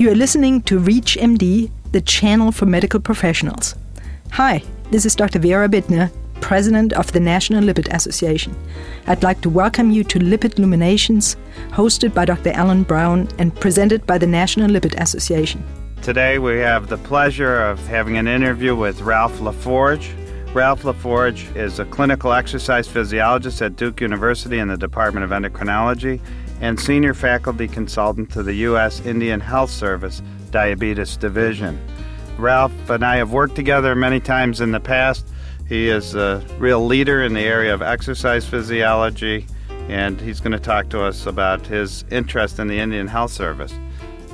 You are listening to ReachMD, the channel for medical professionals. Hi, this is Dr. Vera Bittner, President of the National Lipid Association. I'd like to welcome you to Lipid Luminations, hosted by Dr. Alan Brown and presented by the National Lipid Association. Today we have the pleasure of having an interview with Ralph LaForge. Ralph LaForge is a clinical exercise physiologist at Duke University in the Department of Endocrinology and senior faculty consultant to the U.S. Indian Health Service Diabetes Division. Ralph and I have worked together many times in the past. He is a real leader in the area of exercise physiology, and he's going to talk to us about his interest in the Indian Health Service.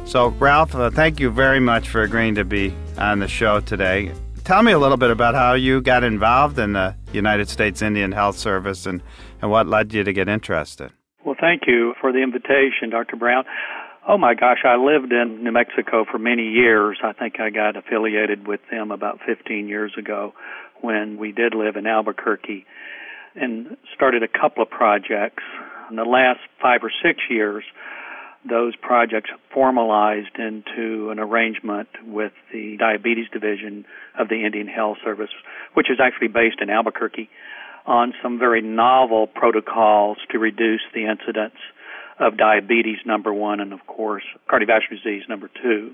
So, Ralph, uh, thank you very much for agreeing to be on the show today. Tell me a little bit about how you got involved in the United States Indian Health Service and, and what led you to get interested. Well, thank you for the invitation, Dr. Brown. Oh my gosh, I lived in New Mexico for many years. I think I got affiliated with them about 15 years ago when we did live in Albuquerque and started a couple of projects. In the last five or six years, those projects formalized into an arrangement with the diabetes division of the Indian Health Service, which is actually based in Albuquerque on some very novel protocols to reduce the incidence of diabetes, number one, and of course, cardiovascular disease, number two.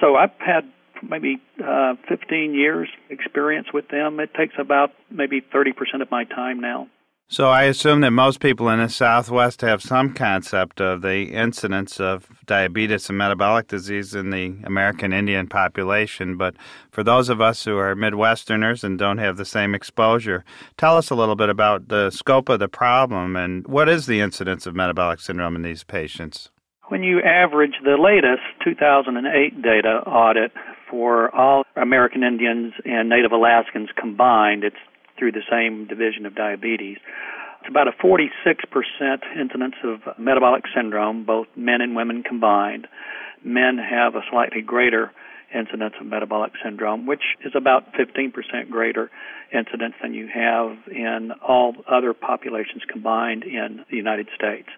So I've had maybe uh, 15 years experience with them. It takes about maybe 30% of my time now. So I assume that most people in the Southwest have some concept of the incidence of diabetes and metabolic disease in the American Indian population. But for those of us who are Midwesterners and don't have the same exposure, tell us a little bit about the scope of the problem and what is the incidence of metabolic syndrome in these patients? When you average the latest 2008 data audit for all American Indians and Native Alaskans combined, it's through the same division of diabetes. It's about a 46% incidence of metabolic syndrome, both men and women combined. Men have a slightly greater incidence of metabolic syndrome, which is about 15% greater incidence than you have in all other populations combined in the United States.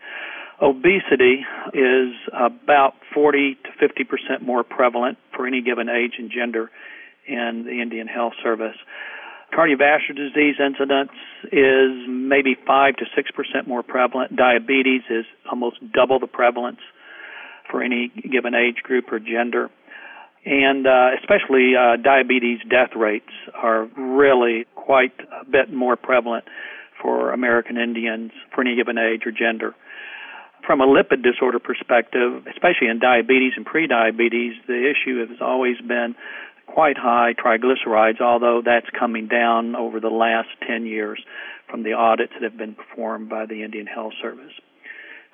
Obesity is about 40 to 50% more prevalent for any given age and gender in the Indian Health Service cardiovascular disease incidence is maybe 5 to 6% more prevalent. Diabetes is almost double the prevalence for any given age group or gender. And uh, especially uh, diabetes death rates are really quite a bit more prevalent for American Indians for any given age or gender. From a lipid disorder perspective, especially in diabetes and prediabetes, the issue has always been quite high triglycerides, although that's coming down over the last 10 years from the audits that have been performed by the Indian Health Service.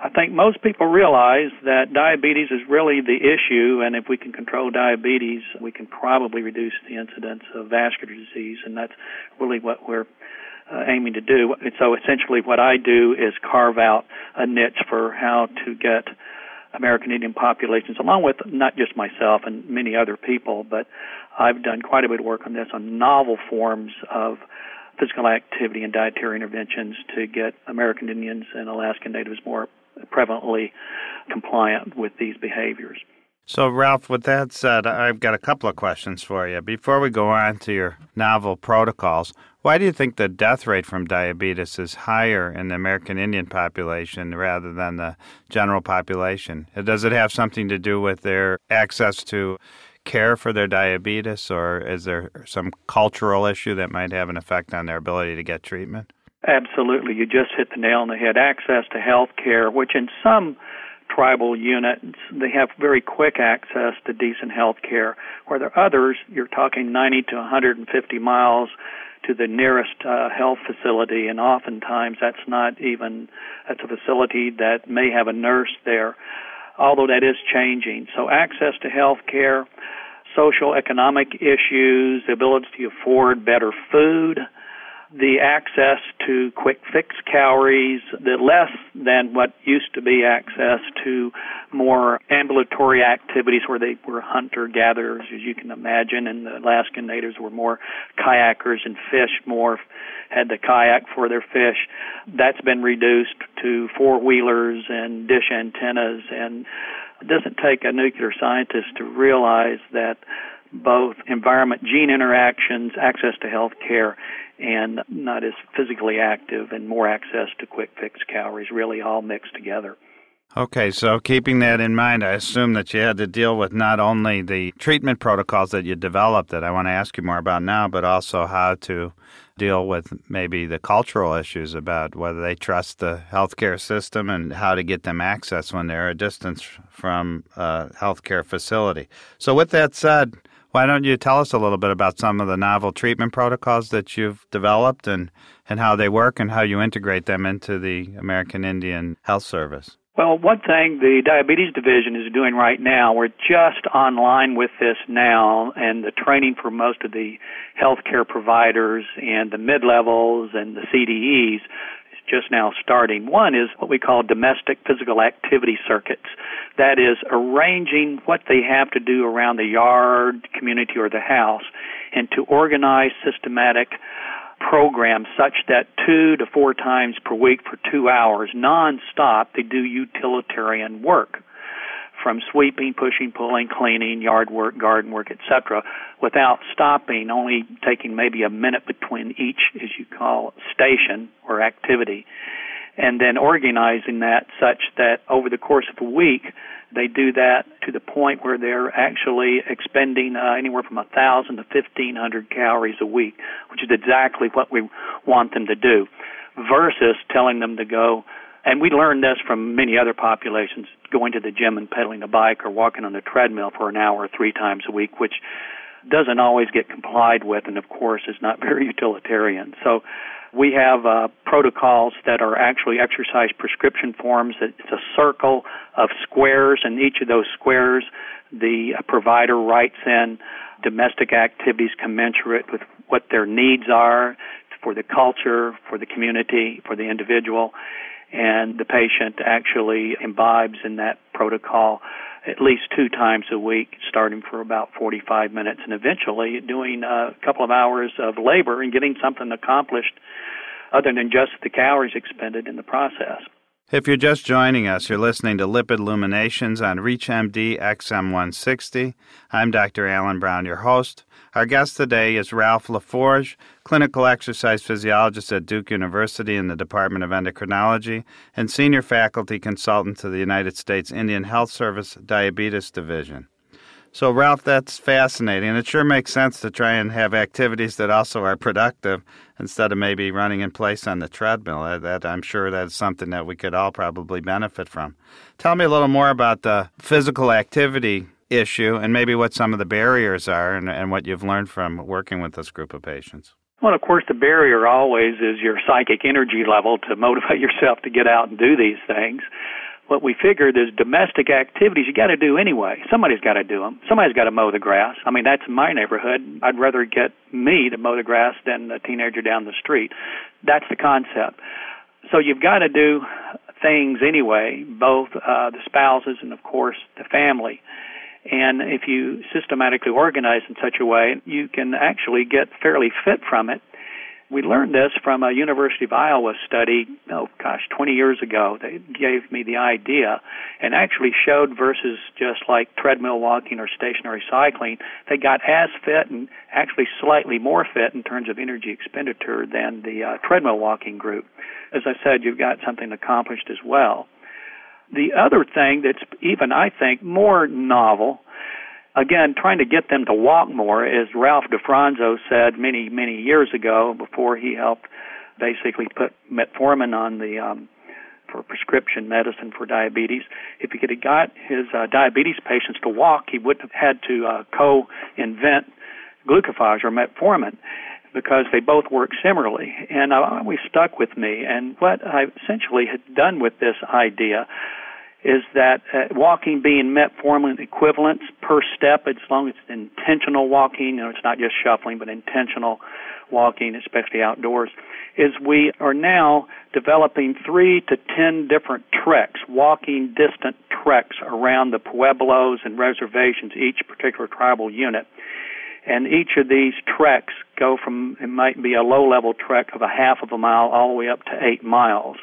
I think most people realize that diabetes is really the issue, and if we can control diabetes, we can probably reduce the incidence of vascular disease, and that's really what we're uh, aiming to do. And so essentially, what I do is carve out a niche for how to get American Indian populations, along with not just myself and many other people, but I've done quite a bit of work on this on novel forms of physical activity and dietary interventions to get American Indians and Alaskan Natives more prevalently compliant with these behaviors. So, Ralph, with that said, I've got a couple of questions for you. Before we go on to your novel protocols, why do you think the death rate from diabetes is higher in the American Indian population rather than the general population? Does it have something to do with their access to care for their diabetes, or is there some cultural issue that might have an effect on their ability to get treatment? Absolutely. You just hit the nail on the head. Access to health care, which in some tribal units, they have very quick access to decent health care, where there are others, you're talking 90 to 150 miles to the nearest uh, health facility, and oftentimes that's not even, that's a facility that may have a nurse there, although that is changing. So access to health care, social economic issues, the ability to afford better food, the access to quick fix calories, the less than what used to be access to more ambulatory activities where they were hunter gatherers, as you can imagine, and the Alaskan natives were more kayakers and fished more, had the kayak for their fish. That's been reduced to four wheelers and dish antennas and It doesn't take a nuclear scientist to realize that both environment gene interactions, access to health care, and not as physically active and more access to quick fix calories really all mixed together. Okay, so keeping that in mind, I assume that you had to deal with not only the treatment protocols that you developed that I want to ask you more about now, but also how to deal with maybe the cultural issues about whether they trust the healthcare system and how to get them access when they're a distance from a healthcare facility. So, with that said, why don't you tell us a little bit about some of the novel treatment protocols that you've developed and, and how they work and how you integrate them into the American Indian Health Service? Well, one thing the diabetes division is doing right now, we're just online with this now, and the training for most of the healthcare providers and the mid levels and the CDEs just now starting. One is what we call domestic physical activity circuits. That is arranging what they have to do around the yard, community, or the house, and to organize systematic program such that two to four times per week for two hours nonstop they do utilitarian work from sweeping, pushing, pulling, cleaning, yard work, garden work, etc., without stopping, only taking maybe a minute between each, as you call, station or activity, and then organizing that such that over the course of a week they do that to the point where they're actually expending uh, anywhere from a thousand to fifteen hundred calories a week, which is exactly what we want them to do, versus telling them to go. And we learned this from many other populations, going to the gym and pedaling a bike or walking on the treadmill for an hour three times a week, which doesn't always get complied with, and of course is not very utilitarian. So we have uh, protocols that are actually exercise prescription forms. It's a circle of squares, and each of those squares, the provider writes in domestic activities commensurate with what their needs are for the culture, for the community, for the individual, and the patient actually imbibes in that protocol at least two times a week, starting for about 45 minutes, and eventually doing a couple of hours of labor and getting something accomplished other than just the calories expended in the process. If you're just joining us, you're listening to Lipid Luminations on ReachMD XM160. I'm Dr. Alan Brown, your host. Our guest today is Ralph LaForge, clinical exercise physiologist at Duke University in the Department of Endocrinology and senior faculty consultant to the United States Indian Health Service Diabetes Division. So, Ralph, that's fascinating. And it sure makes sense to try and have activities that also are productive instead of maybe running in place on the treadmill. That, that I'm sure that's something that we could all probably benefit from. Tell me a little more about the physical activity issue and maybe what some of the barriers are and, and what you've learned from working with this group of patients. Well, of course, the barrier always is your psychic energy level to motivate yourself to get out and do these things what we figured is domestic activities you got to do anyway. Somebody's got to do them. Somebody's got to mow the grass. I mean, that's my neighborhood. I'd rather get me to mow the grass than a teenager down the street. That's the concept. So you've got to do things anyway, both uh, the spouses and, of course, the family. And if you systematically organize in such a way, you can actually get fairly fit from it we learned this from a University of Iowa study, oh gosh, 20 years ago. They gave me the idea and actually showed versus just like treadmill walking or stationary cycling, they got as fit and actually slightly more fit in terms of energy expenditure than the uh, treadmill walking group. As I said, you've got something accomplished as well. The other thing that's even, I think, more novel again, trying to get them to walk more, as Ralph DeFronzo said many, many years ago before he helped basically put metformin on the um, for prescription medicine for diabetes. If he could have got his uh, diabetes patients to walk, he wouldn't have had to uh, co-invent glucophage or metformin because they both work similarly. And uh, always stuck with me. And what I essentially had done with this idea is that uh, walking being metformin equivalents per step, as long as it's intentional walking, you know, it's not just shuffling, but intentional walking, especially outdoors, is we are now developing three to ten different treks, walking distant treks around the pueblos and reservations, each particular tribal unit. And each of these treks go from, it might be a low level trek of a half of a mile all the way up to eight miles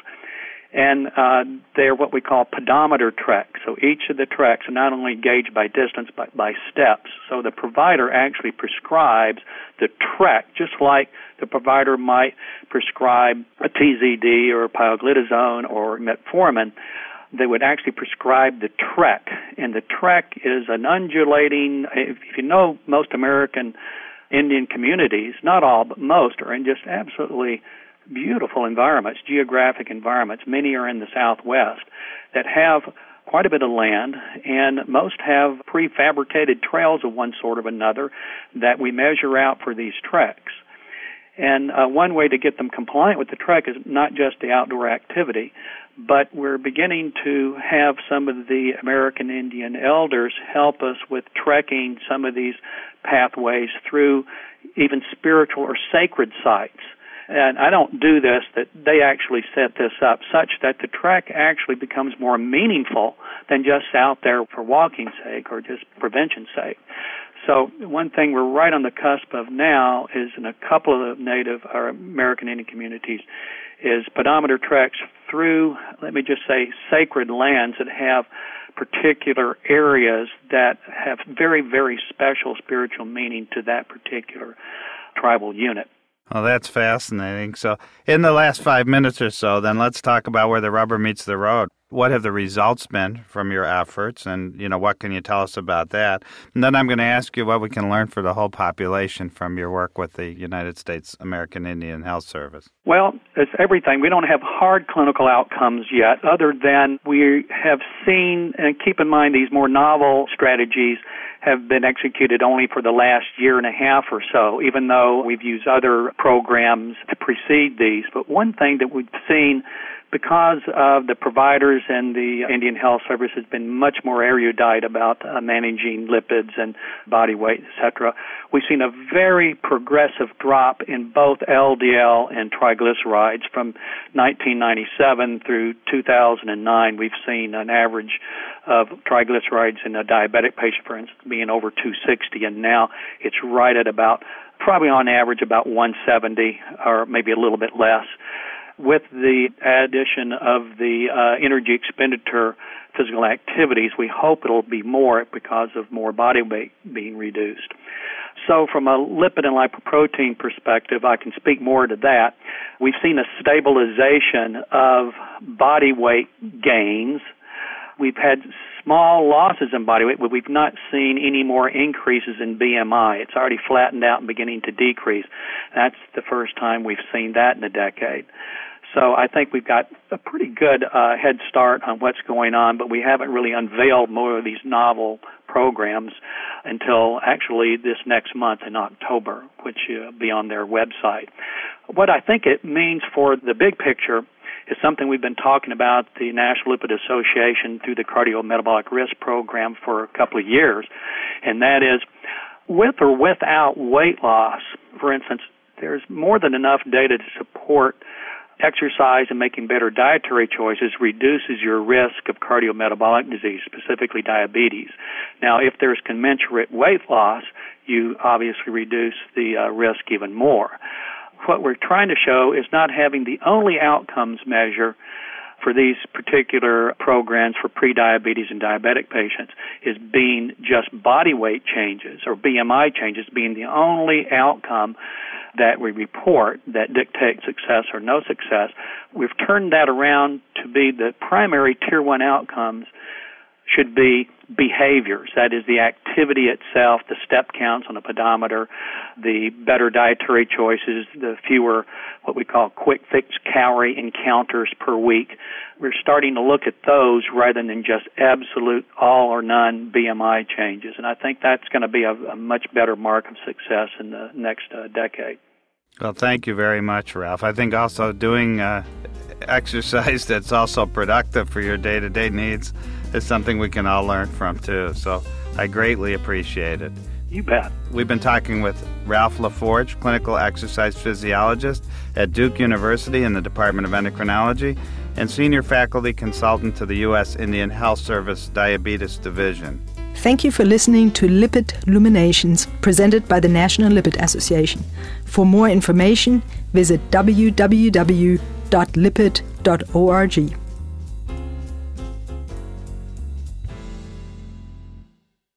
and uh, they're what we call pedometer treks. So each of the treks are not only gauged by distance but by steps. So the provider actually prescribes the trek, just like the provider might prescribe a TZD or pioglitazone or metformin. They would actually prescribe the trek, and the trek is an undulating. If you know most American Indian communities, not all but most, are in just absolutely beautiful environments, geographic environments. Many are in the southwest that have quite a bit of land, and most have prefabricated trails of one sort or another that we measure out for these treks. And uh, one way to get them compliant with the trek is not just the outdoor activity, but we're beginning to have some of the American Indian elders help us with trekking some of these pathways through even spiritual or sacred sites and I don't do this, that they actually set this up such that the trek actually becomes more meaningful than just out there for walking sake or just prevention sake. So one thing we're right on the cusp of now is in a couple of native or American Indian communities is pedometer treks through, let me just say, sacred lands that have particular areas that have very, very special spiritual meaning to that particular tribal unit. Well, that's fascinating. So, in the last five minutes or so, then let's talk about where the rubber meets the road. What have the results been from your efforts, and you know what can you tell us about that? And then I'm going to ask you what we can learn for the whole population from your work with the United States American Indian Health Service. Well, it's everything. We don't have hard clinical outcomes yet, other than we have seen. And keep in mind these more novel strategies have been executed only for the last year and a half or so, even though we've used other programs to precede these. But one thing that we've seen because of the providers and the Indian Health Service has been much more erudite about uh, managing lipids and body weight, etc. We've seen a very progressive drop in both LDL and triglycerides from 1997 through 2009. We've seen an average of triglycerides in a diabetic patient, for instance, being over 260, and now it's right at about probably on average about 170 or maybe a little bit less with the addition of the uh, energy expenditure physical activities, we hope it'll be more because of more body weight being reduced. So, from a lipid and lipoprotein perspective, I can speak more to that. We've seen a stabilization of body weight gains. We've had small losses in body weight, but we've not seen any more increases in BMI. It's already flattened out and beginning to decrease. That's the first time we've seen that in a decade. So I think we've got a pretty good uh, head start on what's going on, but we haven't really unveiled more of these novel programs until actually this next month in October, which will be on their website. What I think it means for the big picture is something we've been talking about the National Lipid Association through the Cardiometabolic Risk Program for a couple of years, and that is with or without weight loss, for instance, there's more than enough data to support exercise and making better dietary choices reduces your risk of cardiometabolic disease, specifically diabetes. Now, if there's commensurate weight loss, you obviously reduce the uh, risk even more. What we're trying to show is not having the only outcomes measure for these particular programs for prediabetes and diabetic patients is being just body weight changes or BMI changes being the only outcome that we report that dictate success or no success. We've turned that around to be the primary tier one outcomes should be behaviors. That is the activity itself, the step counts on a pedometer, the better dietary choices, the fewer what we call quick fix calorie encounters per week. We're starting to look at those rather than just absolute all or none BMI changes. And I think that's going to be a, a much better mark of success in the next uh, decade. Well, thank you very much, Ralph. I think also doing uh, exercise that's also productive for your day to day needs is something we can all learn from too. So I greatly appreciate it. You bet. We've been talking with Ralph LaForge, clinical exercise physiologist at Duke University in the Department of Endocrinology and senior faculty consultant to the U.S. Indian Health Service Diabetes Division. Thank you for listening to Lipid Luminations presented by the National Lipid Association. For more information, visit www.lipid.org. lipid.org.